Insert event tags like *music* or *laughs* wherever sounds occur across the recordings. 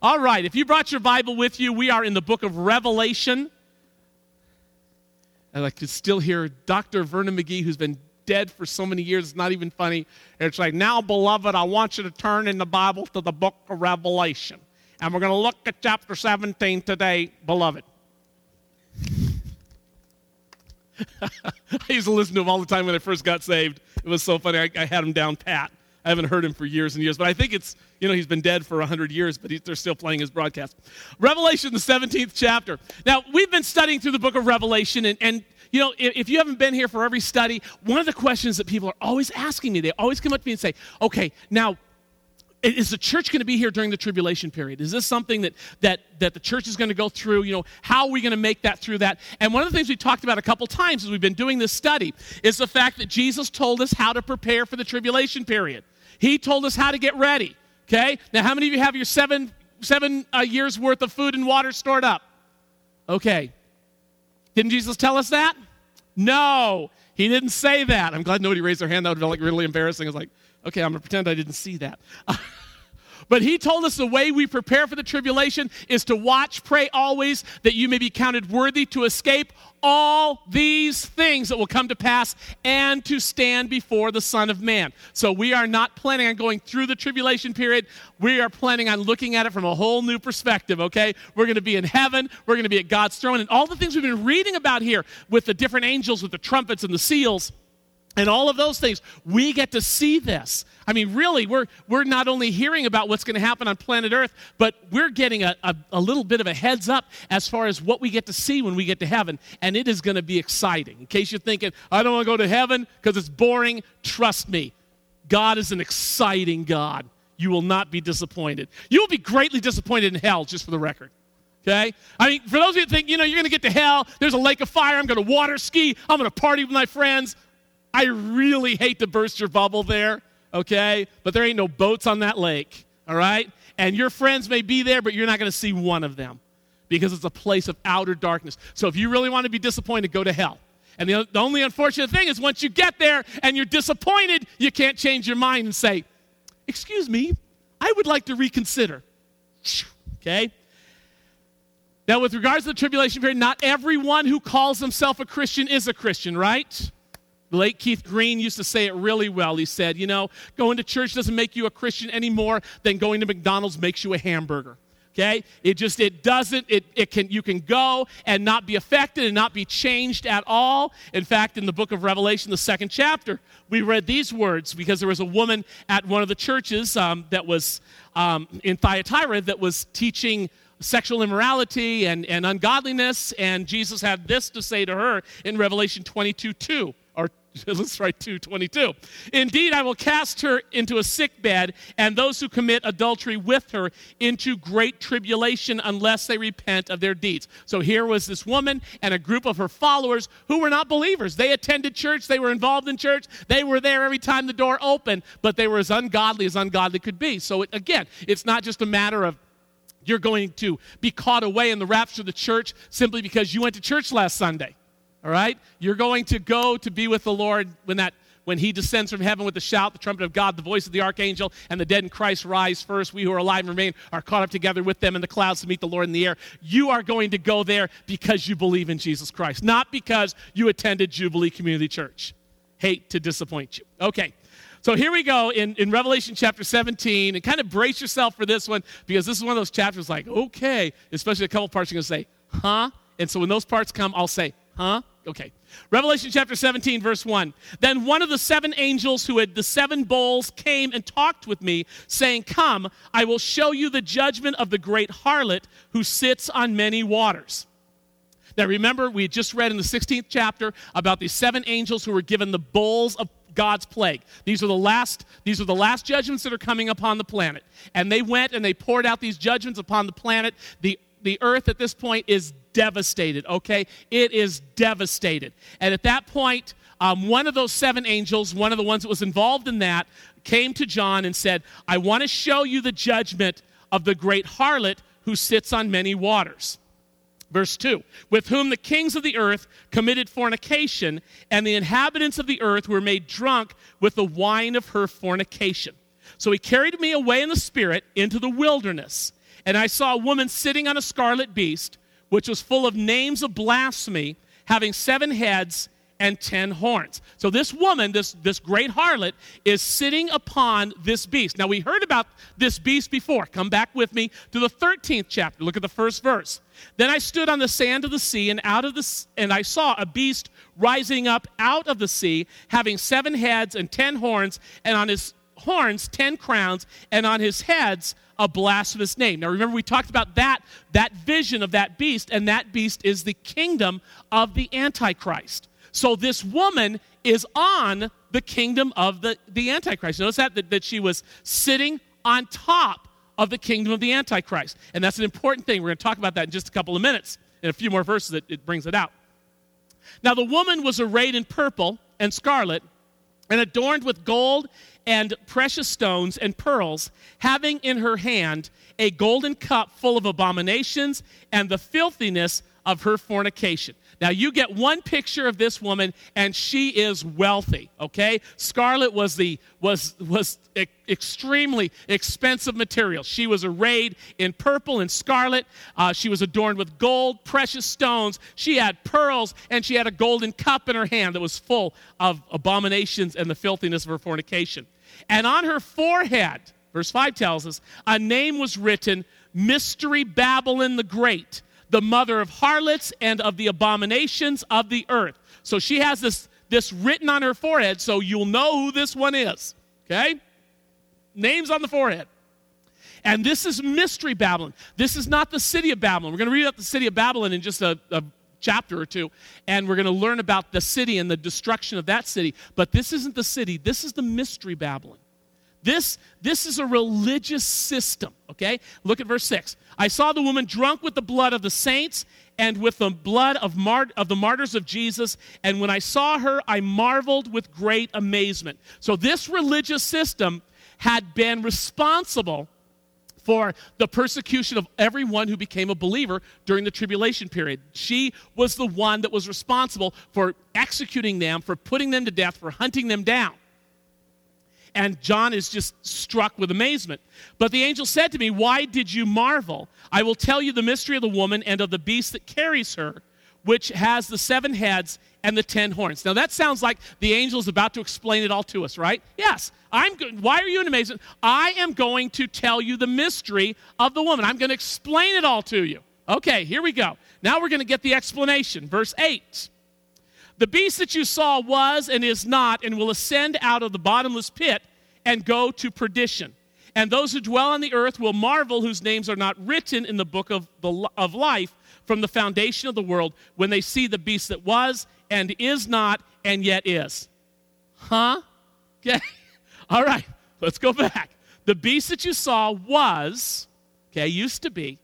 All right, if you brought your Bible with you, we are in the book of Revelation. And I could still hear Dr. Vernon McGee, who's been dead for so many years, it's not even funny. And it's like, now, beloved, I want you to turn in the Bible to the book of Revelation. And we're going to look at chapter 17 today, beloved. *laughs* I used to listen to him all the time when I first got saved. It was so funny. I, I had him down pat. I haven't heard him for years and years, but I think it's, you know, he's been dead for 100 years, but he, they're still playing his broadcast. Revelation, the 17th chapter. Now, we've been studying through the book of Revelation, and, and you know, if, if you haven't been here for every study, one of the questions that people are always asking me, they always come up to me and say, okay, now, is the church going to be here during the tribulation period? Is this something that that that the church is going to go through? You know how are we going to make that through that? And one of the things we talked about a couple times as we've been doing this study is the fact that jesus told us how to prepare for the tribulation period. He told us how to get ready okay? Now how many of you have your seven seven uh, years worth of food and water stored up? Okay. Didn't jesus tell us that? No. He didn't say that. I'm glad nobody raised their hand. That would have been like really embarrassing. I was like Okay, I'm going to pretend I didn't see that. *laughs* but he told us the way we prepare for the tribulation is to watch, pray always, that you may be counted worthy to escape all these things that will come to pass and to stand before the Son of Man. So we are not planning on going through the tribulation period. We are planning on looking at it from a whole new perspective, okay? We're going to be in heaven. We're going to be at God's throne. And all the things we've been reading about here with the different angels, with the trumpets and the seals and all of those things we get to see this i mean really we're, we're not only hearing about what's going to happen on planet earth but we're getting a, a, a, little bit of a heads up as far as what we get to see when we get to heaven and it is going to be exciting in case you're thinking i don't want to go to heaven because it's boring trust me god is an exciting god you will not be disappointed you will be greatly disappointed in hell just for the record okay? I mean, for those of you that think, you know, you're going to get to hell, there's a lake of fire, I'm going to water ski, I'm going to party with my friends. I really hate to burst your bubble there, okay? But there ain't no boats on that lake, all right? And your friends may be there, but you're not going to see one of them because it's a place of outer darkness. So if you really want to be disappointed, go to hell. And the, the only unfortunate thing is once you get there and you're disappointed, you can't change your mind and say, Excuse me, I would like to reconsider. Okay? Now, with regards to the tribulation period, not everyone who calls himself a Christian is a Christian, right? Late Keith Green used to say it really well. He said, You know, going to church doesn't make you a Christian any more than going to McDonald's makes you a hamburger. Okay? It just, it doesn't, it, it can, you can go and not be affected and not be changed at all. In fact, in the book of Revelation, the second chapter, we read these words because there was a woman at one of the churches um, that was um, in Thyatira that was teaching sexual immorality and, and ungodliness, and Jesus had this to say to her in Revelation 22 2 or *laughs* let's write 222 indeed i will cast her into a sick bed and those who commit adultery with her into great tribulation unless they repent of their deeds. So here was this woman and a group of her followers who were not believers. They attended church. They were involved in church. They were there every time the door opened but they were as ungodly as ungodly could be. So it, again it's not just a matter of you're going to be caught away in the rapture of the church simply because you went to church last sunday all right? You're going to go to be with the Lord when that when he descends from heaven with the shout, the trumpet of God, the voice of the archangel, and the dead in Christ rise first. We who are alive and remain are caught up together with them in the clouds to meet the Lord in the air. You are going to go there because you believe in Jesus Christ, not because you attended Jubilee Community Church. Hate to disappoint you. Okay. So here we go in, in Revelation chapter 17, and kind of brace yourself for this one because this is one of those chapters like, okay, especially a couple parts you're going to say, huh? And so when those parts come, I'll say, huh? Okay. Revelation chapter 17, verse 1. Then one of the seven angels who had the seven bowls came and talked with me, saying, Come, I will show you the judgment of the great harlot who sits on many waters. Now remember, we had just read in the 16th chapter about these seven angels who were given the bowls of God's plague. These are the last these are the last judgments that are coming upon the planet. And they went and they poured out these judgments upon the planet. The the earth at this point is devastated, okay? It is devastated. And at that point, um, one of those seven angels, one of the ones that was involved in that, came to John and said, I want to show you the judgment of the great harlot who sits on many waters. Verse 2 With whom the kings of the earth committed fornication, and the inhabitants of the earth were made drunk with the wine of her fornication. So he carried me away in the spirit into the wilderness And I saw a woman sitting on a scarlet beast, which was full of names of blasphemy, having seven heads and ten horns. So this woman, this, this great harlot, is sitting upon this beast. Now we heard about this beast before. Come back with me to the 13th chapter. Look at the first verse. Then I stood on the sand of the sea, and out of the and I saw a beast rising up out of the sea, having seven heads and ten horns, and on his horns ten crowns, and on his heads a blasphemous name. Now remember we talked about that that vision of that beast, and that beast is the kingdom of the Antichrist. So this woman is on the kingdom of the, the Antichrist. Notice that, that, that she was sitting on top of the kingdom of the Antichrist. And that's an important thing. We're going to talk about that in just a couple of minutes. In a few more verses, it, it brings it out. Now, the woman was arrayed in purple and scarlet and adorned with gold and precious stones and pearls, having in her hand a golden cup full of abominations and the filthiness of her fornication. Now, you get one picture of this woman, and she is wealthy, okay? Scarlet was, the, was, was e- extremely expensive material. She was arrayed in purple and scarlet. Uh, she was adorned with gold, precious stones. She had pearls, and she had a golden cup in her hand that was full of abominations and the filthiness of her fornication. And on her forehead, verse 5 tells us, a name was written Mystery Babylon the Great the mother of harlots and of the abominations of the earth. So she has this, this written on her forehead, so you'll know who this one is. Okay? Names on the forehead. And this is Mystery Babylon. This is not the city of Babylon. We're going to read about the city of Babylon in just a, a chapter or two, and we're going to learn about the city and the destruction of that city. But this isn't the city, this is the Mystery Babylon. This, this is a religious system, okay? Look at verse 6. I saw the woman drunk with the blood of the saints and with the blood of, mart- of the martyrs of Jesus. And when I saw her, I marveled with great amazement. So, this religious system had been responsible for the persecution of everyone who became a believer during the tribulation period. She was the one that was responsible for executing them, for putting them to death, for hunting them down. And John is just struck with amazement. But the angel said to me, Why did you marvel? I will tell you the mystery of the woman and of the beast that carries her, which has the seven heads and the ten horns. Now that sounds like the angel is about to explain it all to us, right? Yes. I'm go- why are you in amazement? I am going to tell you the mystery of the woman. I'm going to explain it all to you. Okay, here we go. Now we're going to get the explanation. Verse 8. The beast that you saw was and is not, and will ascend out of the bottomless pit and go to perdition. And those who dwell on the earth will marvel, whose names are not written in the book of, the, of life from the foundation of the world, when they see the beast that was and is not and yet is. Huh? *laughs* Okay. All right, let's go back. The beast that you saw was, okay, used to be,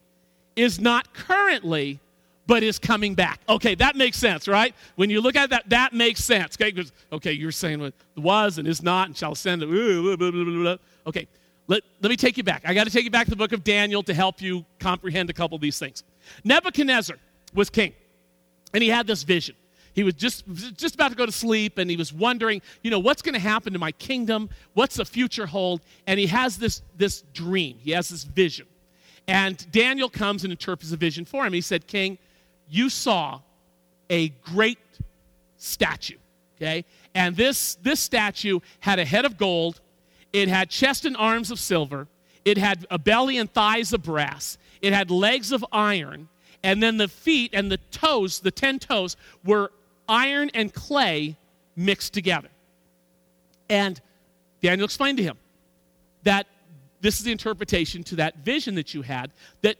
is not currently, but is coming back. Okay, that makes sense, right? When you look at that, that makes sense. Okay, because, okay, you're saying what was and is not and shall send. Okay, let, let me take you back. I got to take you back to the book of Daniel to help you comprehend a couple of these things. Nebuchadnezzar was king, and he had this vision. He was just, just about to go to sleep, and he was wondering, you know, what's going to happen to my kingdom? What's the future hold? And he has this, this dream. He has this vision. And Daniel comes and interprets the vision for him. He said, King, you saw a great statue, okay? And this, this statue had a head of gold, it had chest and arms of silver, it had a belly and thighs of brass, it had legs of iron, and then the feet and the toes, the ten toes, were iron and clay mixed together. And Daniel explained to him that this is the interpretation to that vision that you had that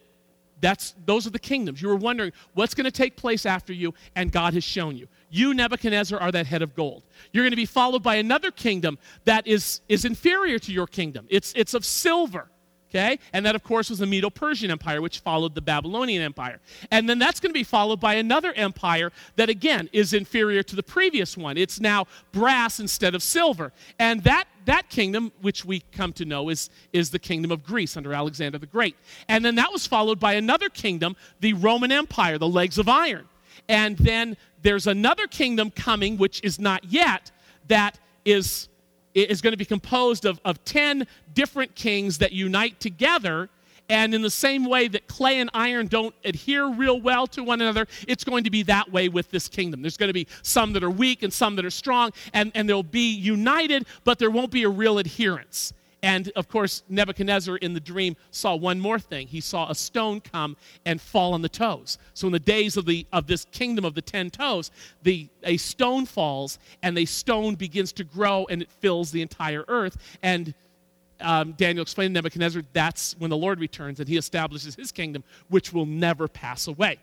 that's, those are the kingdoms. You were wondering what's going to take place after you, and God has shown you. You, Nebuchadnezzar, are that head of gold. You're going to be followed by another kingdom that is, is inferior to your kingdom. It's, it's of silver. Okay? And that, of course, was the Medo Persian Empire, which followed the Babylonian Empire. And then that's going to be followed by another empire that, again, is inferior to the previous one. It's now brass instead of silver. And that, that kingdom, which we come to know, is, is the kingdom of Greece under Alexander the Great. And then that was followed by another kingdom, the Roman Empire, the legs of iron. And then there's another kingdom coming, which is not yet, that is is going to be composed of, of 10 different kings that unite together And in the same way that clay and iron don't adhere real well to one another, it's going to be that way with this kingdom. There's going to be some that are weak and some that are strong, and, and they'll be united, but there won't be a real adherence. And of course, Nebuchadnezzar in the dream saw one more thing. He saw a stone come and fall on the toes. So in the days of, the, of this kingdom of the ten toes, the, a stone falls, and a stone begins to grow, and it fills the entire earth. And um, Daniel explained to Nebuchadnezzar that's when the Lord returns, and he establishes his kingdom, which will never pass away.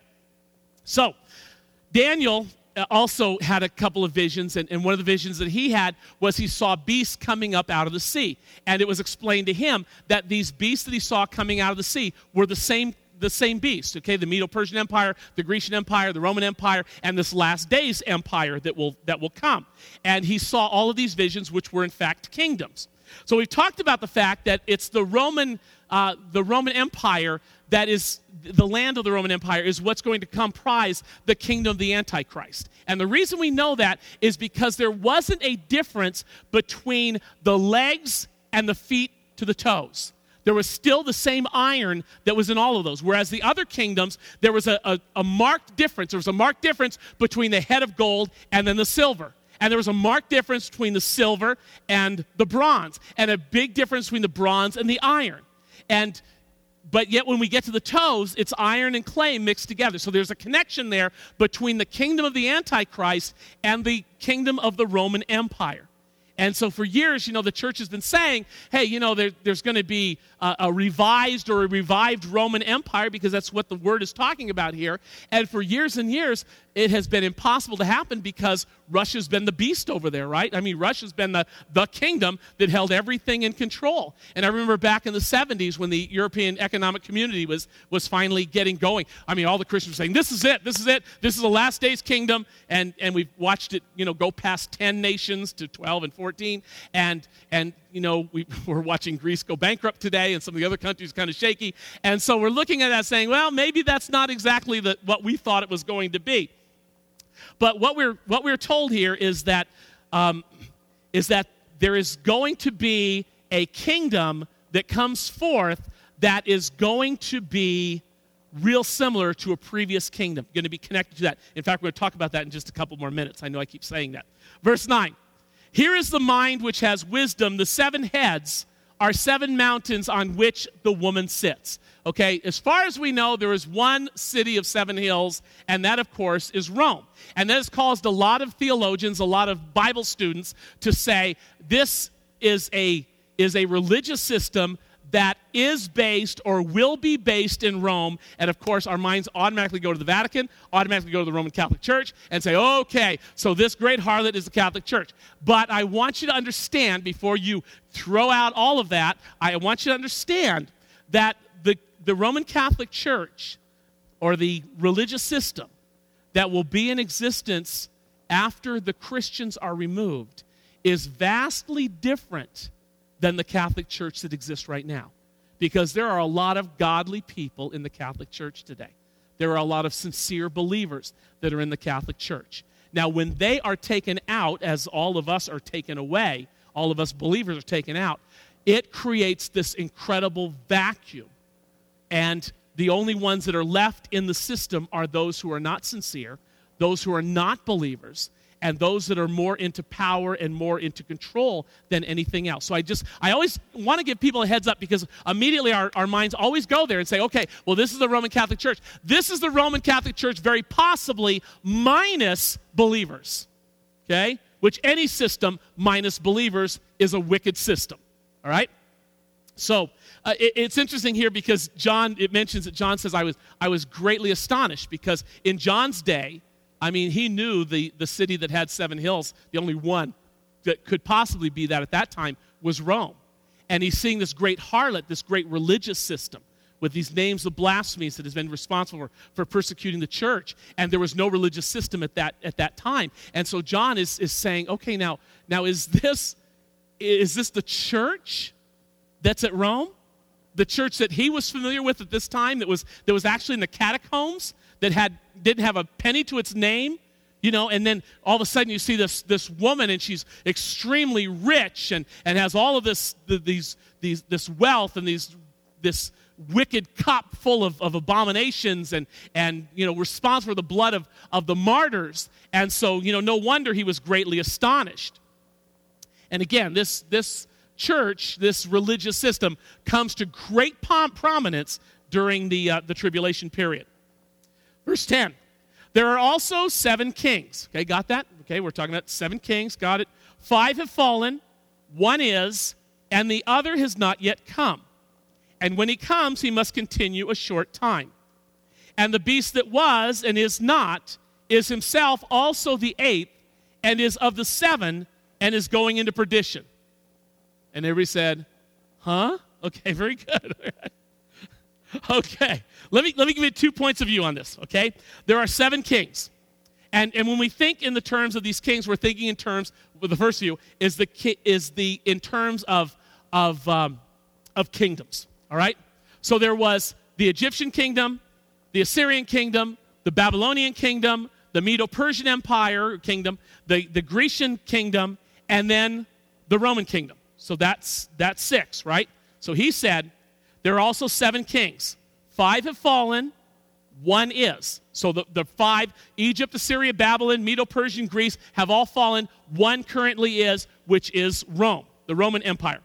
So, Daniel also had a couple of visions, and, and, one of the visions that he had was he saw beasts coming up out of the sea. And it was explained to him that these beasts that he saw coming out of the sea were the same. The same beast, okay, the Medo-Persian Empire, the Grecian Empire, the Roman Empire, and this last days empire that will that will come. And he saw all of these visions, which were in fact kingdoms. So we've talked about the fact that it's the Roman, uh, the Roman Empire that is the land of the Roman Empire is what's going to comprise the kingdom of the Antichrist. And the reason we know that is because there wasn't a difference between the legs and the feet to the toes. There was still the same iron that was in all of those. Whereas the other kingdoms, there was a, a, a marked difference. There was a marked difference between the head of gold and then the silver. And there was a marked difference between the silver and the bronze, and a big difference between the bronze and the iron. And but yet when we get to the toes, it's iron and clay mixed together. So there's a connection there between the kingdom of the Antichrist and the kingdom of the Roman Empire. And so for years, you know, the church has been saying, hey, you know, there, there's going to be a, revised or a revived Roman Empire because that's what the word is talking about here. And for years and years, it has been impossible to happen because Russia's been the beast over there, right? I mean, Russia's been the, the kingdom that held everything in control. And I remember back in the 70s when the European Economic Community was, was finally getting going. I mean, all the Christians were saying, this is it, this is it, this is the last days kingdom. And, and we've watched it, you know, go past 10 nations to 12 and 14. And, and you know, we, *laughs* we're watching Greece go bankrupt today and some of the other countries kind of shaky. And so we're looking at that saying, well, maybe that's not exactly the, what we thought it was going to be. But what we're, what we're told here is that, um, is that there is going to be a kingdom that comes forth that is going to be real similar to a previous kingdom, going to be connected to that. In fact, we're going to talk about that in just a couple more minutes. I know I keep saying that. Verse 9 Here is the mind which has wisdom. The seven heads are seven mountains on which the woman sits. Okay, as far as we know, there is one city of seven hills, and that, of course, is Rome. And that has caused a lot of theologians, a lot of Bible students to say this is a, is a religious system that is based or will be based in Rome. And of course, our minds automatically go to the Vatican, automatically go to the Roman Catholic Church, and say, okay, so this great harlot is the Catholic Church. But I want you to understand, before you throw out all of that, I want you to understand that the the Roman Catholic Church or the religious system that will be in existence after the Christians are removed is vastly different than the Catholic Church that exists right now. Because there are a lot of godly people in the Catholic Church today. There are a lot of sincere believers that are in the Catholic Church. Now, when they are taken out, as all of us are taken away, all of us believers are taken out, it creates this incredible vacuum and the only ones that are left in the system are those who are not sincere, those who are not believers, and those that are more into power and more into control than anything else. So I just, I always want to give people a heads up because immediately our, our minds always go there and say, okay, well, this is the Roman Catholic Church. This is the Roman Catholic Church, very possibly minus believers, okay? Which any system minus believers is a wicked system, all right? So, uh, it, it's interesting here because John, it mentions that John says, I was, I was greatly astonished because in John's day, I mean, he knew the, the city that had seven hills, the only one that could possibly be that at that time was Rome. And he's seeing this great harlot, this great religious system with these names of blasphemies that has been responsible for, for persecuting the church. And there was no religious system at that, at that time. And so John is, is saying, okay, now, now is this, is this the church that's at Rome? the church that he was familiar with at this time that was, that was actually in the catacombs that had, didn't have a penny to its name you know and then all of a sudden you see this, this woman and she's extremely rich and, and has all of this the, these, these, this wealth and these, this wicked cup full of, of abominations and, and you know, responsible for the blood of, of the martyrs. And so, you know, no wonder he was greatly astonished. And again, this, this church, this religious system, comes to great prominence during the, uh, the tribulation period. Verse 10 There are also seven kings. Okay, got that? Okay, we're talking about seven kings. Got it. Five have fallen, one is, and the other has not yet come. And when he comes, he must continue a short time. And the beast that was and is not is himself also the eighth, and is of the seven, and is going into perdition. And everybody said, Huh? Okay, *laughs* very good. *laughs* okay, let me, let me give you two points of view on this, okay? There are seven kings. And, and when we think in the terms of these kings, we're thinking in terms, well, the first view is the, is the in terms of, of, um, of kingdoms, all right? So there was the Egyptian kingdom, the Assyrian kingdom, the Babylonian kingdom, the Medo Persian Empire kingdom, the, the Grecian kingdom, and then the Roman kingdom. So that's, that's six, right? So he said, there are also seven kings. Five have fallen, one is. So the, the five, Egypt, Assyria, Babylon, Medo Persian, Greece, have all fallen. One currently is, which is Rome, the Roman Empire.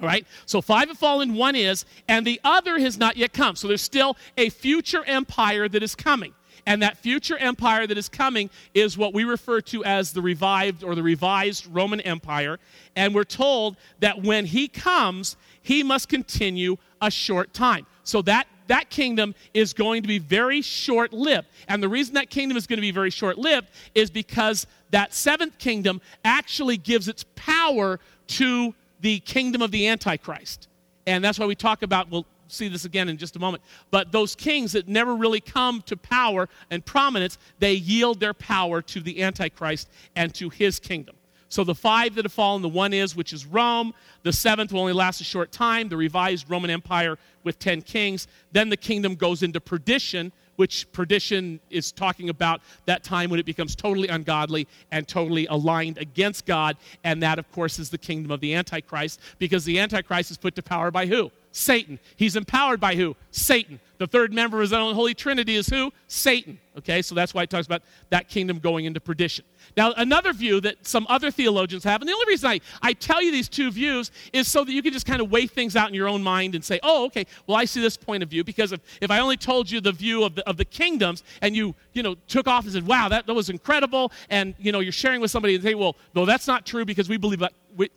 All right? So five have fallen, one is, and the other has not yet come. So there's still a future empire that is coming. And that future empire that is coming is what we refer to as the revived or the revised Roman Empire. And we're told that when he comes, he must continue a short time. So that that kingdom is going to be very short lived. And the reason that kingdom is going to be very short lived is because that seventh kingdom actually gives its power to the kingdom of the Antichrist. And that's why we talk about, we'll see this again in just a moment, but those kings that never really come to power and prominence, they yield their power to the Antichrist and to his kingdom. So the five that have fallen, the one is, which is Rome. The seventh will only last a short time, the revised Roman Empire with 10 kings. Then the kingdom goes into perdition, which perdition is talking about that time when it becomes totally ungodly and totally aligned against God. And that, of course, is the kingdom of the Antichrist, because the Antichrist is put to power by who? Satan. He's empowered by who? Satan. The third member of his own Holy Trinity is who? Satan. Okay, so that's why it talks about that kingdom going into perdition. Now, another view that some other theologians have, and the only reason I, I tell you these two views is so that you can just kind of weigh things out in your own mind and say, oh, okay, well, I see this point of view. Because if, if I only told you the view of the, of the kingdoms and you, you know, took off and said, wow, that, that was incredible, and, you know, you're sharing with somebody and say, well, no, that's not true because we believe that, we,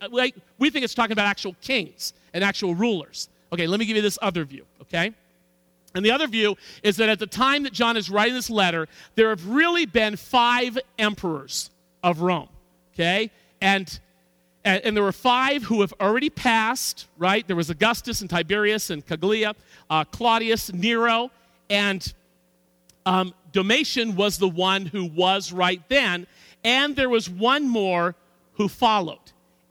we think it's talking about actual kings and actual rulers. Okay, let me give you this other view, okay? And the other view is that at the time that John is writing this letter, there have really been five emperors of Rome. Okay? And, and, there were five who have already passed, right? There was Augustus and Tiberius and Caligula, uh, Claudius, Nero, and um, Domitian was the one who was right then. And there was one more who followed.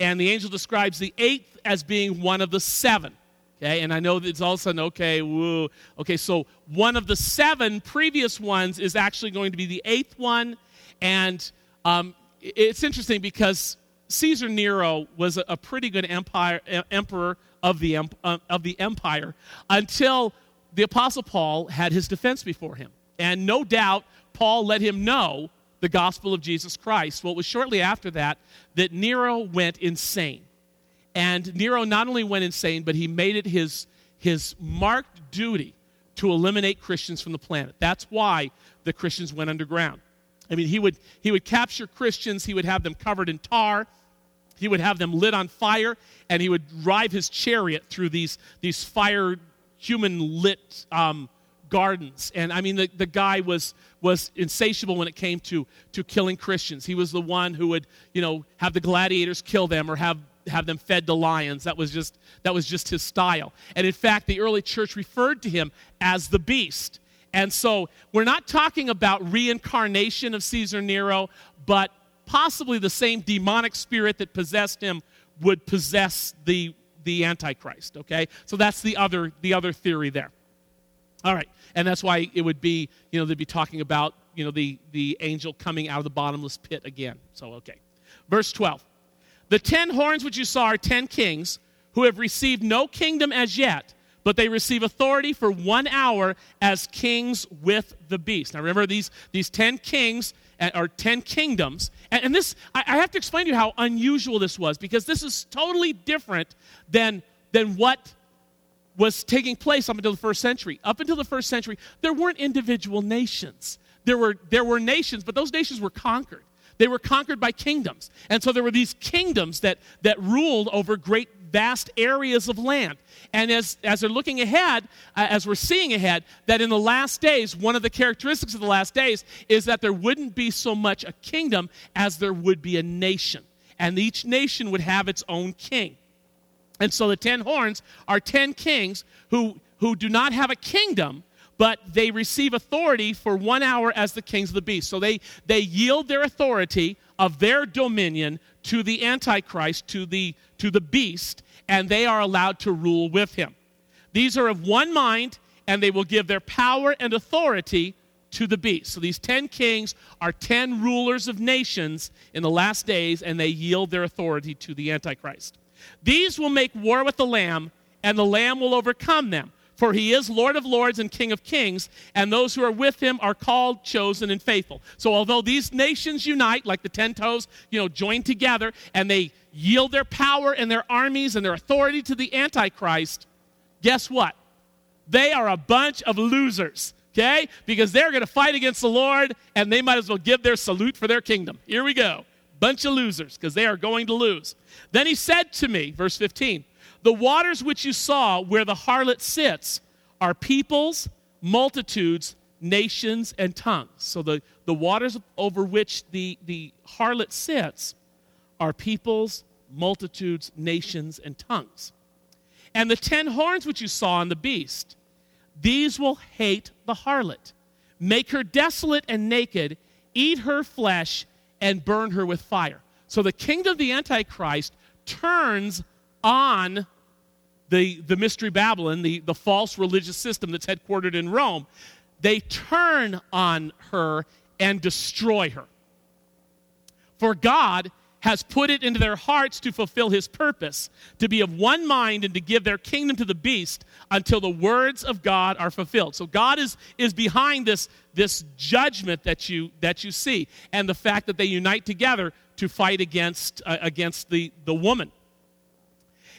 And the angel describes the eighth as being one of the seven. Okay, and I know that it's all of a sudden, okay, woo. Okay, so one of the seven previous ones is actually going to be the eighth one. And um, it's interesting because Caesar Nero was a, pretty good empire, emperor of the, uh, of the empire until the Apostle Paul had his defense before him. And no doubt, Paul let him know the gospel of Jesus Christ. Well, it was shortly after that that Nero went insane. And Nero not only went insane, but he made it his, his marked duty to eliminate Christians from the planet. That's why the Christians went underground. I mean, he would, he would capture Christians, he would have them covered in tar, he would have them lit on fire, and he would drive his chariot through these, these fire, human lit um, gardens. And I mean, the, the guy was, was insatiable when it came to, to killing Christians. He was the one who would, you know, have the gladiators kill them or have have them fed to lions. That was just that was just his style. And in fact, the early church referred to him as the beast. And so we're not talking about reincarnation of Caesar Nero, but possibly the same demonic spirit that possessed him would possess the, the Antichrist. Okay? So that's the other, the other theory there. All right. And that's why it would be, you know, they'd be talking about, you know, the, the angel coming out of the bottomless pit again. So, okay. Verse 12. The ten horns which you saw are ten kings who have received no kingdom as yet but they receive authority for one hour as kings with the beast. Now remember, these, these 10 kings eh, or 10 kingdoms. And, and this, I, I have to explain to you how unusual this was because this is totally different than, than what was taking place up until the first century. Up until the first century, there weren't individual nations. There were, there were nations, but those nations were conquered. They were conquered by kingdoms. And so there were these kingdoms that, that ruled over great, vast areas of land. And as, as they're looking ahead, uh, as we're seeing ahead, that in the last days, one of the characteristics of the last days is that there wouldn't be so much a kingdom as there would be a nation. And each nation would have its own king. And so the ten horns are ten kings who, who do not have a kingdom, but they receive authority for one hour as the kings of the beast. So they, they yield their authority of their dominion to the Antichrist, to the, to the beast, and they are allowed to rule with him. These are of one mind, and they will give their power and authority to the beast. So these 10 kings are 10 rulers of nations in the last days, and they yield their authority to the Antichrist. These will make war with the Lamb, and the Lamb will overcome them. For he is Lord of lords and King of kings, and those who are with him are called, chosen, and faithful. So although these nations unite, like the ten toes, you know, join together, and they yield their power and their armies and their authority to the Antichrist, guess what? They are a bunch of losers, okay? Because they're going to fight against the Lord, and they might as well give their salute for their kingdom. Here we go. Bunch of losers, because they are going to lose. Then he said to me, verse 15, the waters which you saw where the harlot sits are peoples, multitudes, nations, and tongues. So the, the waters over which the, the harlot sits are peoples, multitudes, nations, and tongues. And the ten horns which you saw on the beast, these will hate the harlot, make her desolate and naked, eat her flesh, and burn her with fire. So the kingdom of the Antichrist turns on the, the Mystery Babylon, the, the false religious system that's headquartered in Rome, they turn on her and destroy her. For God has put it into their hearts to fulfill his purpose, to be of one mind and to give their kingdom to the beast until the words of God are fulfilled. So God is, is behind this, this judgment that you, that you see and the fact that they unite together to fight against, uh, against the, the woman.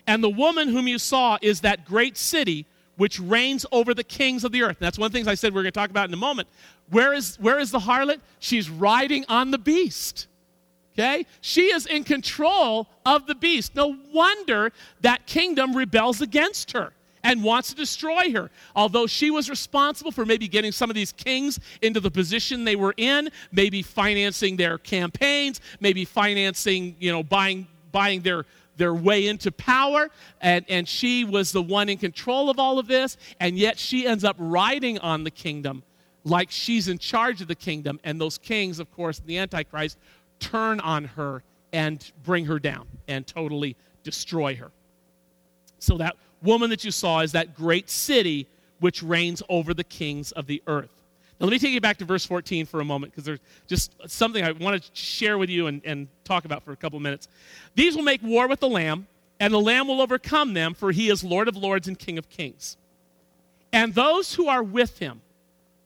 And the woman whom you saw is that great city which reigns over the kings of the earth. And that's one of the things I said we're going to talk about in a moment. Where is, where is the harlot? She's riding on the beast. Okay? She is in control of the beast. No wonder that kingdom rebels against her and wants to destroy her. Although she was responsible for maybe getting some of these kings into the position they were in, maybe financing their campaigns, maybe financing, you know, buying buying their their way into power, and, and she was the one in control of all of this, and yet she ends up riding on the kingdom like she's in charge of the kingdom. And those kings, of course, the Antichrist, turn on her and bring her down and totally destroy her. So, that woman that you saw is that great city which reigns over the kings of the earth. Now, let me take you back to verse 14 for a moment because there's just something I want to share with you and, and talk about for a couple minutes. These will make war with the Lamb, and the Lamb will overcome them, for he is Lord of lords and King of kings. And those who are with him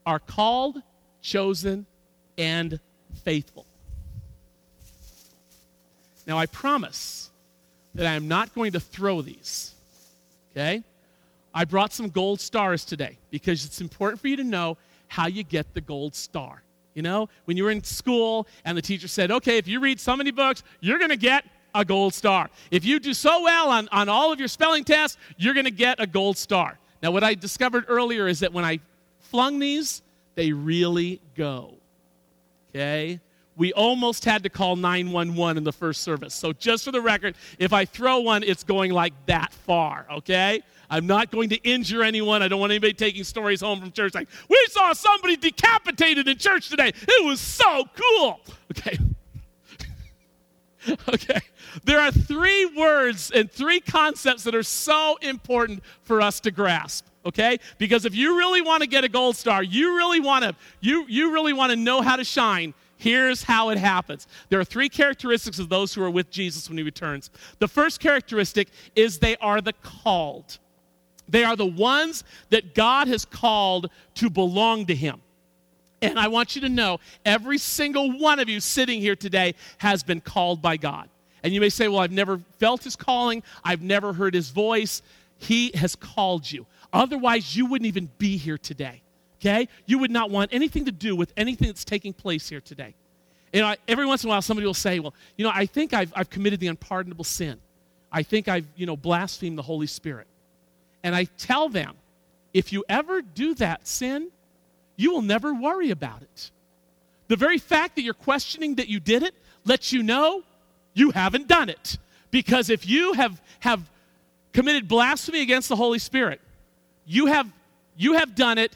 are called, chosen, and faithful. Now, I promise that I am not going to throw these, okay? I brought some gold stars today because it's important for you to know how you get the gold star. You know, when you were in school and the teacher said, okay, if you read so many books, you're going to get a gold star. If you do so well on, on all of your spelling tests, you're going to get a gold star. Now, what I discovered earlier is that when I flung these, they really go. Okay? We almost had to call 911 in the first service. So, just for the record, if I throw one, it's going like that far. Okay? I'm not going to injure anyone. I don't want anybody taking stories home from church like, we saw somebody decapitated in church today. It was so cool. Okay. *laughs* okay. There are three words and three concepts that are so important for us to grasp okay because if you really want to get a gold star you really want to you you really want to know how to shine here's how it happens there are three characteristics of those who are with jesus when he returns the first characteristic is they are the called They are the ones that God has called to belong to Him. And I want you to know every single one of you sitting here today has been called by God. And you may say, Well, I've never felt His calling, I've never heard His voice. He has called you. Otherwise, you wouldn't even be here today. Okay? You would not want anything to do with anything that's taking place here today. You know, every once in a while, somebody will say, Well, you know, I think I've, I've committed the unpardonable sin. I think I've, you know, blasphemed the Holy Spirit. And I tell them, if you ever do that sin, you will never worry about it. The very fact that you're questioning that you did it lets you know you haven't done it. Because if you have, have committed blasphemy against the Holy Spirit, you have, you have done it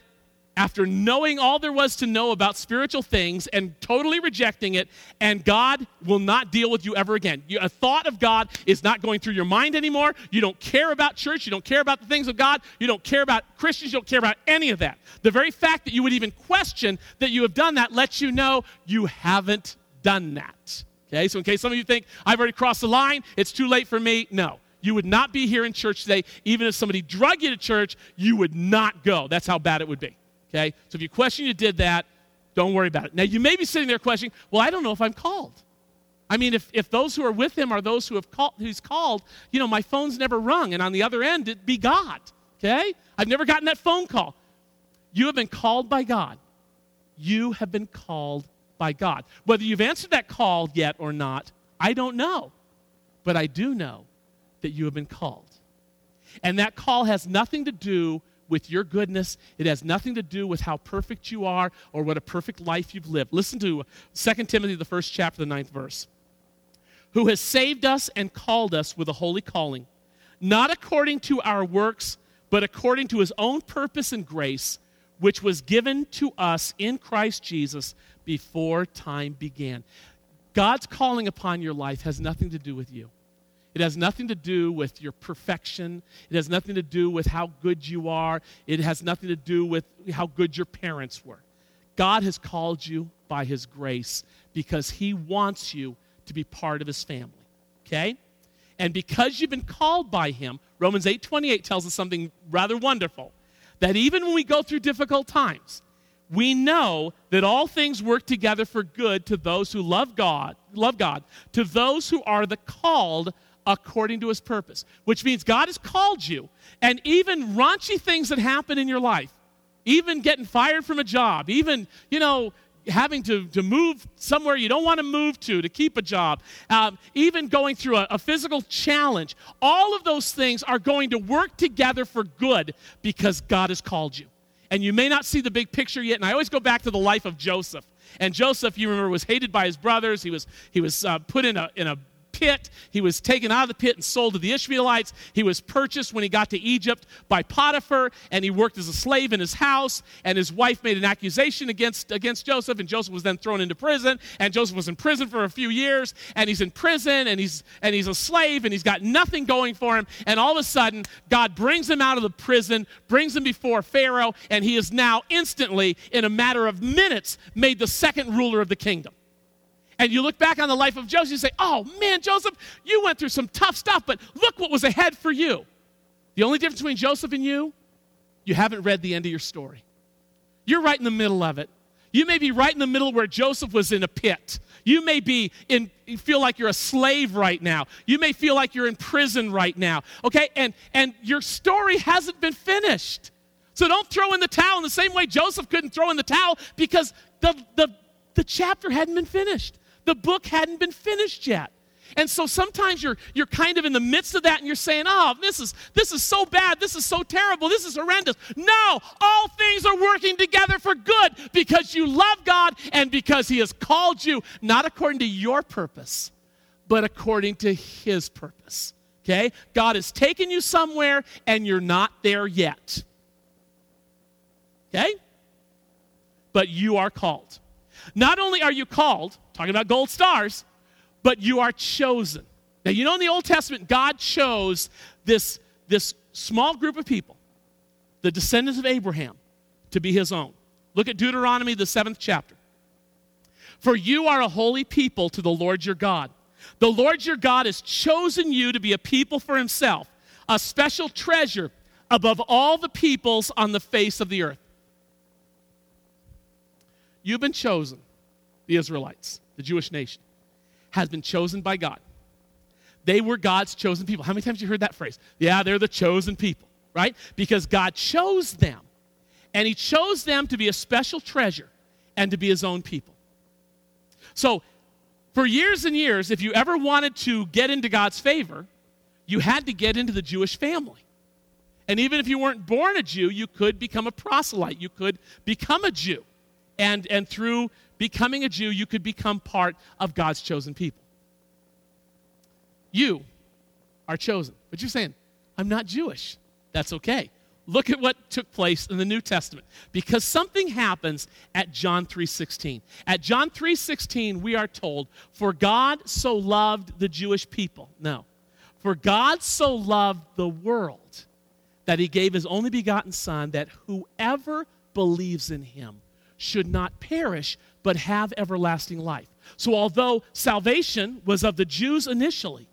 after knowing all there was to know about spiritual things and totally rejecting it, and God will not deal with you ever again. You, a thought of God is not going through your mind anymore. You don't care about church. You don't care about the things of God. You don't care about Christians. You don't care about any of that. The very fact that you would even question that you have done that lets you know you haven't done that. Okay, so in case some of you think, I've already crossed the line, it's too late for me, no. You would not be here in church today. Even if somebody drug you to church, you would not go. That's how bad it would be. Okay? So if you question you did that, don't worry about it. Now, you may be sitting there questioning, well, I don't know if I'm called. I mean, if, if those who are with him are those who have called, who's called, you know, my phone's never rung, and on the other end, it'd be God. Okay? I've never gotten that phone call. You have been called by God. You have been called by God. Whether you've answered that call yet or not, I don't know. But I do know that you have been called. And that call has nothing to do with your goodness. It has nothing to do with how perfect you are or what a perfect life you've lived. Listen to 2 Timothy, the first chapter, the ninth verse. Who has saved us and called us with a holy calling, not according to our works, but according to his own purpose and grace, which was given to us in Christ Jesus before time began. God's calling upon your life has nothing to do with you. It has nothing to do with your perfection. It has nothing to do with how good you are. It has nothing to do with how good your parents were. God has called you by His grace because He wants you to be part of His family. Okay? And because you've been called by Him, Romans 8 28 tells us something rather wonderful that even when we go through difficult times, we know that all things work together for good to those who love God, love God, to those who are the called according to his purpose, which means God has called you. And even raunchy things that happen in your life, even getting fired from a job, even, you know, having to, to move somewhere you don't want to move to to keep a job, um, even going through a, a physical challenge, all of those things are going to work together for good because God has called you. And you may not see the big picture yet. And I always go back to the life of Joseph. And Joseph, you remember, was hated by his brothers. He was, he was uh, put in a, in a pit. He was taken out of the pit and sold to the Ishmaelites. He was purchased when he got to Egypt by Potiphar, and he worked as a slave in his house. And his wife made an accusation against, against Joseph, and Joseph was then thrown into prison. And Joseph was in prison for a few years, and he's in prison, and he's, and he's a slave, and he's got nothing going for him. And all of a sudden, God brings him out of the prison, brings him before Pharaoh, and he is now instantly, in a matter of minutes, made the second ruler of the kingdom and you look back on the life of Joseph, you say, oh man, Joseph, you went through some tough stuff, but look what was ahead for you. The only difference between Joseph and you, you haven't read the end of your story. You're right in the middle of it. You may be right in the middle where Joseph was in a pit. You may be in feel like you're a slave right now. You may feel like you're in prison right now. Okay? And and your story hasn't been finished. So don't throw in the towel in the same way Joseph couldn't throw in the towel because the the, the chapter hadn't been finished. The book hadn't been finished yet. And so sometimes you're, you're kind of in the midst of that and you're saying, oh, this is, this is so bad. This is so terrible. This is horrendous. No, all things are working together for good because you love God and because He has called you, not according to your purpose, but according to His purpose. Okay? God has taken you somewhere and you're not there yet. Okay? But you are called. Not only are you called, talking about gold stars, but you are chosen. Now, you know in the Old Testament, God chose this, this small group of people, the descendants of Abraham, to be his own. Look at Deuteronomy, the seventh chapter. For you are a holy people to the Lord your God. The Lord your God has chosen you to be a people for himself, a special treasure above all the peoples on the face of the earth. You've been chosen, the Israelites, the Jewish nation, has been chosen by God. They were God's chosen people. How many times have you heard that phrase? Yeah, they're the chosen people, right? Because God chose them. And He chose them to be a special treasure and to be His own people. So, for years and years, if you ever wanted to get into God's favor, you had to get into the Jewish family. And even if you weren't born a Jew, you could become a proselyte. You could become a Jew. And, and through becoming a Jew, you could become part of God's chosen people. You are chosen. But you're saying, I'm not Jewish. That's okay. Look at what took place in the New Testament because something happens at John 3:16. At John 3:16 we are told, "For God so loved the Jewish people." No. For God so loved the world that he gave his only begotten son that whoever believes in him should not perish but have everlasting life. So although salvation was of the Jews initially,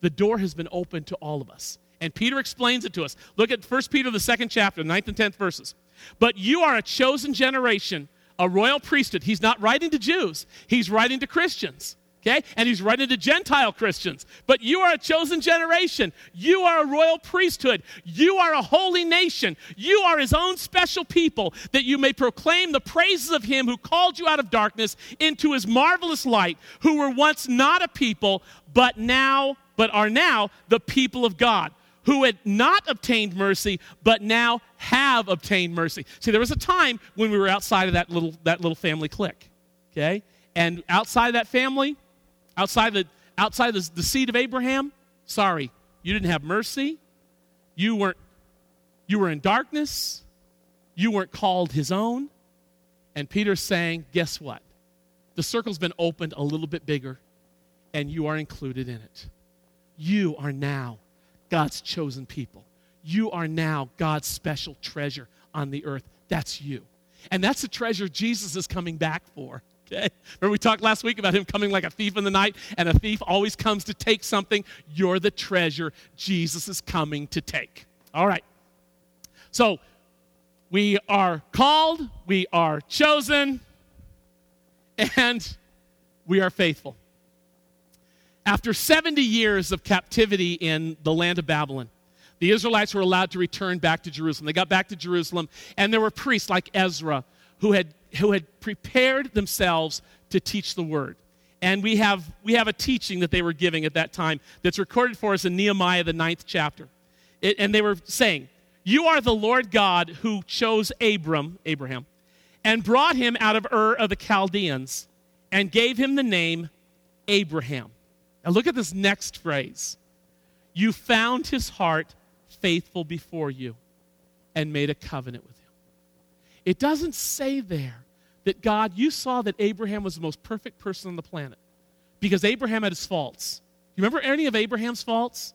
the door has been opened to all of us. And Peter explains it to us. Look at 1 Peter, the second chapter, 9th and 10th verses. But you are a chosen generation, a royal priesthood. He's not writing to Jews, he's writing to Christians. Okay? And he's writing to Gentile Christians. But you are a chosen generation. You are a royal priesthood. You are a holy nation. You are his own special people that you may proclaim the praises of him who called you out of darkness into his marvelous light, who were once not a people, but now but are now the people of God, who had not obtained mercy, but now have obtained mercy. See, there was a time when we were outside of that little, that little family clique, okay? And outside of that family, outside, the, outside the, the seed of Abraham, sorry, you didn't have mercy. You weren't, you were in darkness. You weren't called his own. And Peter's saying, guess what? The circle's been opened a little bit bigger, and you are included in it. You are now God's chosen people. You are now God's special treasure on the earth. That's you. And that's the treasure Jesus is coming back for. Remember, we talked last week about him coming like a thief in the night, and a thief always comes to take something. You're the treasure Jesus is coming to take. All right. So, we are called, we are chosen, and we are faithful. After 70 years of captivity in the land of Babylon, the Israelites were allowed to return back to Jerusalem. They got back to Jerusalem, and there were priests like Ezra who had, who had prepared themselves to teach the word. And we have, we have a teaching that they were giving at that time that's recorded for us in Nehemiah, the ninth chapter. It, and they were saying, You are the Lord God who chose Abram, Abraham, and brought him out of Ur of the Chaldeans, and gave him the name Abraham now look at this next phrase. You found his heart faithful before you and made a covenant with him. It doesn't say there that God, you saw that Abraham was the most perfect person on the planet because Abraham had his faults. You remember any of Abraham's faults?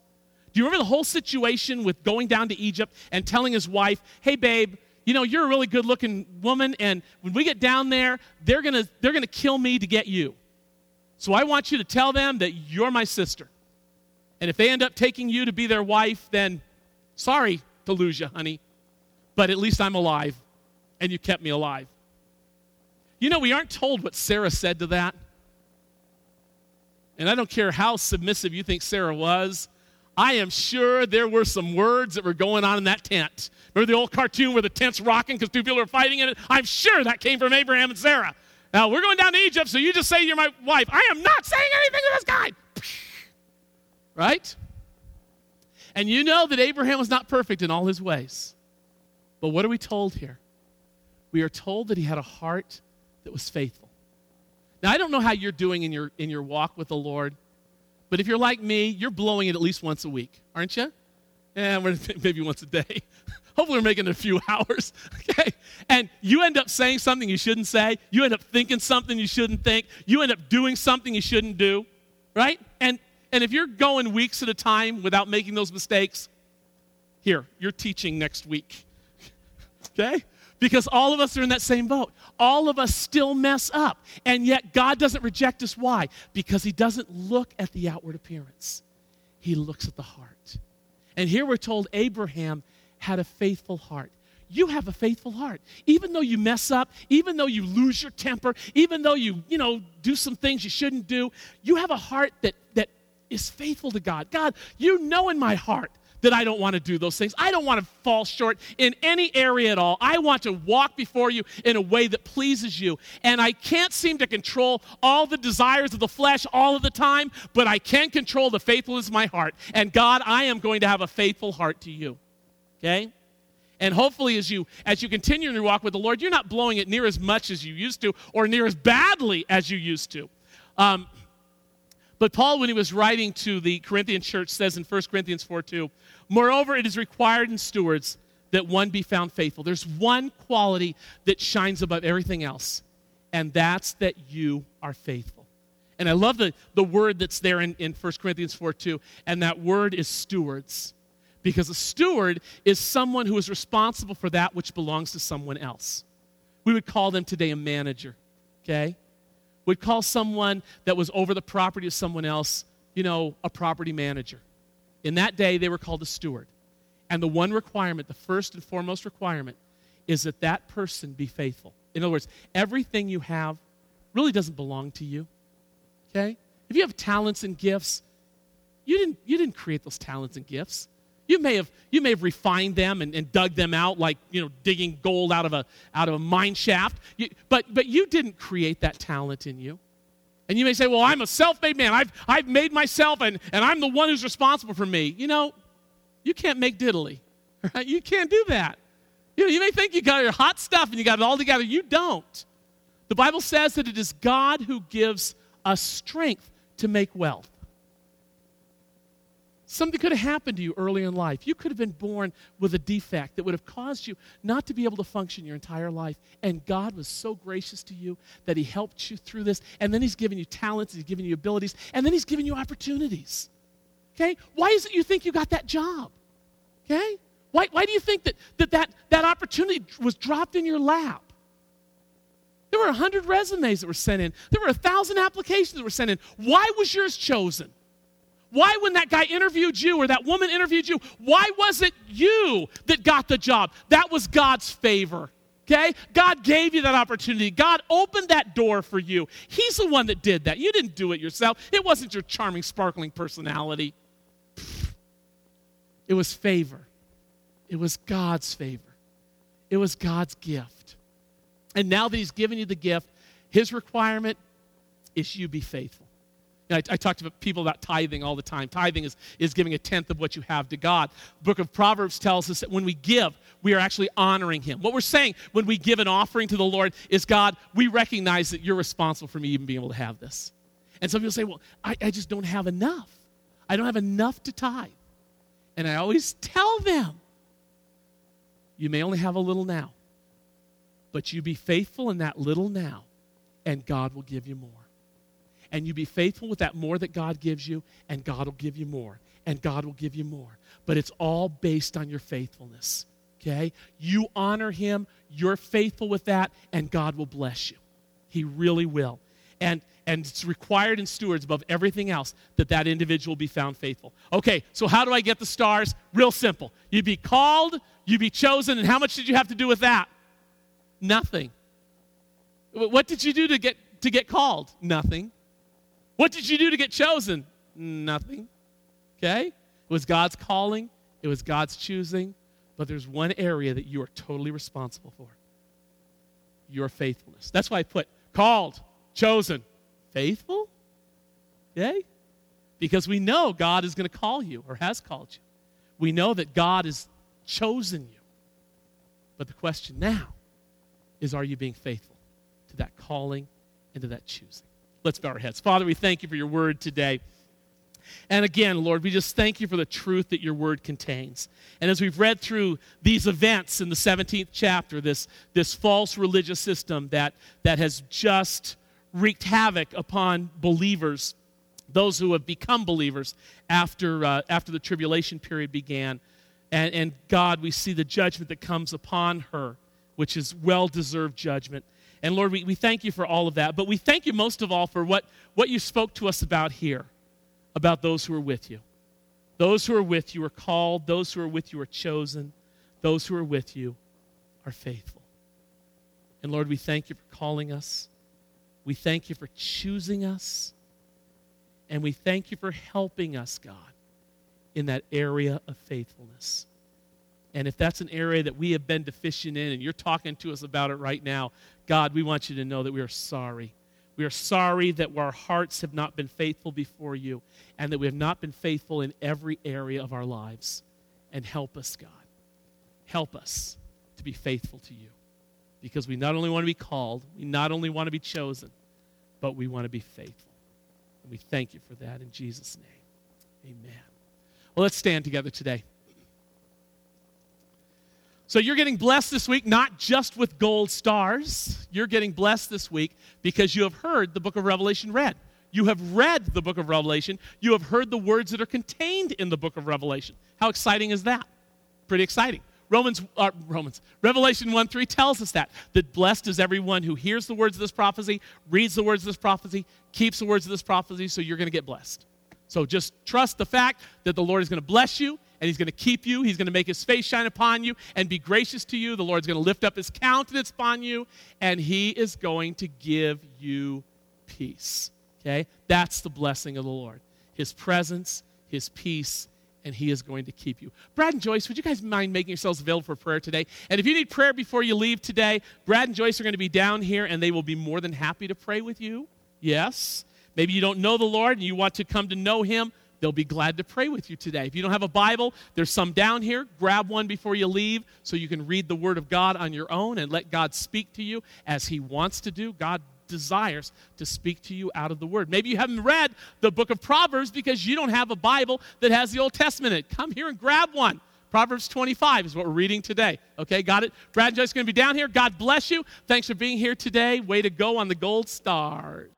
Do you remember the whole situation with going down to Egypt and telling his wife, hey, babe, you know, you're a really good looking woman, and when we get down there, they're to they're to kill me to get you. So I want you to tell them that you're my sister. And if they end up taking you to be their wife, then sorry to lose you, honey. But at least I'm alive, and you kept me alive. You know, we aren't told what Sarah said to that. And I don't care how submissive you think Sarah was. I am sure there were some words that were going on in that tent. Remember the old cartoon where the tent's rocking because two people are fighting in it? I'm sure that came from Abraham and Sarah. Now, we're going down to Egypt, so you just say you're my wife. I am not saying anything to this guy. *laughs* Right? And you know that Abraham was not perfect in all his ways. But what are we told here? We are told that he had a heart that was faithful. Now, I don't know how you're doing in your, in your walk with the Lord, but if you're like me, you're blowing it at least once a week, aren't you? Yeah, *laughs* maybe once a day. *laughs* Hopefully, we're making it a few *laughs* hours. Okay? And you end up saying something you shouldn't say. You end up thinking something you shouldn't think. You end up doing something you shouldn't do. Right? And, and if you're going weeks at a time without making those mistakes, here, you're teaching next week. Okay? Because all of us are in that same boat. All of us still mess up. And yet, God doesn't reject us. Why? Because He doesn't look at the outward appearance, He looks at the heart. And here we're told Abraham had a faithful heart. You have a faithful heart. Even though you mess up, even though you lose your temper, even though you, you know, do some things you shouldn't do, you have a heart that, that is faithful to God. God, you know in my heart that I don't want to do those things. I don't want to fall short in any area at all. I want to walk before you in a way that pleases you. And I can't seem to control all the desires of the flesh all of the time, but I can control the faithfulness of my heart. And God, I am going to have a faithful heart to you. Okay? And hopefully as you as you continue in your walk with the Lord, you're not blowing it near as much as you used to or near as badly as you used to. Um, but Paul, when he was writing to the Corinthian church, says in 1 Corinthians 4 2, Moreover, it is required in stewards that one be found faithful. There's one quality that shines above everything else, and that's that you are faithful. And I love the, the word that's there in, in 1 Corinthians 4 2, and that word is stewards. Because a steward is someone who is responsible for that which belongs to someone else. We would call them today a manager, okay? We'd call someone that was over the property of someone else, you know, a property manager. In that day, they were called a steward. And the one requirement, the first and foremost requirement, is that that person be faithful. In other words, everything you have really doesn't belong to you. Okay? If you have talents and gifts, you didn't, you didn't create those talents and gifts. You may have, you may have refined them and, and dug them out like you know, digging gold out of a, out of a mine shaft. You, but, but you didn't create that talent in you. And you may say, well, I'm a self made man. I've, I've made myself, and, and I'm the one who's responsible for me. You know, you can't make diddly. *laughs* Right? You can't do that. You, know, you may think you got your hot stuff and you got it all together. You don't. The Bible says that it is God who gives us strength to make wealth. Something could have happened to you early in life. You could have been born with a defect that would have caused you not to be able to function your entire life. And God was so gracious to you that He helped you through this. And then He's given you talents, He's given you abilities, and then He's given you opportunities. Okay? Why is it you think you got that job? Okay? Why, why do you think that, that, that that opportunity was dropped in your lap? There were 100 resumes that were sent in, there were 1,000 applications that were sent in. Why was yours chosen? Why, when that guy interviewed you or that woman interviewed you, why was it you that got the job? That was God's favor. Okay? God gave you that opportunity. God opened that door for you. He's the one that did that. You didn't do it yourself. It wasn't your charming, sparkling personality. It was favor. It was God's favor. It was God's gift. And now that He's given you the gift, His requirement is you be faithful. I, I, talk to people about tithing all the time. Tithing is, is giving a tenth of what you have to God. The book of Proverbs tells us that when we give, we are actually honoring Him. What we're saying when we give an offering to the Lord is God, we recognize that you're responsible for me even being able to have this. And some people say, well, I, I just don't have enough. I don't have enough to tithe. And I always tell them, you may only have a little now, but you be faithful in that little now, and God will give you more and you be faithful with that more that God gives you, and God will give you more, and God will give you more. But it's all based on your faithfulness. Okay? You honor Him, you're faithful with that, and God will bless you. He really will. And and it's required in stewards above everything else that that individual be found faithful. Okay, so how do I get the stars? Real simple. You be called, you be chosen, and how much did you have to do with that? Nothing. What did you do to get to get called? Nothing. What did you do to get chosen? Nothing. Okay? It was God's calling, it was God's choosing, but there's one area that you are totally responsible for your faithfulness. That's why I put called, chosen, faithful. Okay? Because we know God is going to call you or has called you. We know that God has chosen you. But the question now is are you being faithful to that calling and to that choosing? Let's bow our heads. Father, we thank you for your word today. And again, Lord, we just thank you for the truth that your word contains. And as we've read through these events in the 17th chapter, this, this false religious system that, that has just wreaked havoc upon believers, those who have become believers after, uh, after the tribulation period began. And, and God, we see the judgment that comes upon her, which is well deserved judgment. And Lord, we, we thank you for all of that. But we thank you most of all for what, what you spoke to us about here, about those who are with you. Those who are with you are called, those who are with you are chosen, those who are with you are faithful. And Lord, we thank you for calling us. We thank you for choosing us. And we thank you for helping us, God, in that area of faithfulness. And if that's an area that we have been deficient in and you're talking to us about it right now, God, we want you to know that we are sorry. We are sorry that our hearts have not been faithful before you and that we have not been faithful in every area of our lives. And help us, God. Help us to be faithful to you because we not only want to be called, we not only want to be chosen, but we want to be faithful. And we thank you for that in Jesus' name. Amen. Well, let's stand together today. So you're getting blessed this week, not just with gold stars. You're getting blessed this week because you have heard the book of Revelation read. You have read the book of Revelation. You have heard the words that are contained in the book of Revelation. How exciting is that? Pretty exciting. Romans, uh, Romans, Revelation 1 3 tells us that. That blessed is everyone who hears the words of this prophecy, reads the words of this prophecy, keeps the words of this prophecy, so you're going to get blessed. So just trust the fact that the Lord is going to bless you and he's going to keep you. He's going to make his face shine upon you and be gracious to you. The Lord's going to lift up his countenance upon you, and he is going to give you peace. Okay? That's the blessing of the Lord. His presence, his peace, and he is going to keep you. Brad and Joyce, would you guys mind making yourselves available for prayer today? And if you need prayer before you leave today, Brad and Joyce are going to be down here, and they will be more than happy to pray with you. Yes. Maybe you don't know the Lord and you want to come to know him they'll be glad to pray with you today. If you don't have a Bible, there's some down here. Grab one before you leave so you can read the Word of God on your own and let God speak to you as He wants to do. God desires to speak to you out of the Word. Maybe you haven't read the book of Proverbs because you don't have a Bible that has the Old Testament in it. Come here and grab one. Proverbs 25 is what we're reading today. Okay, got it? Brad and Joyce are going to be down here. God bless you. Thanks for being here today. Way to go on the gold stars.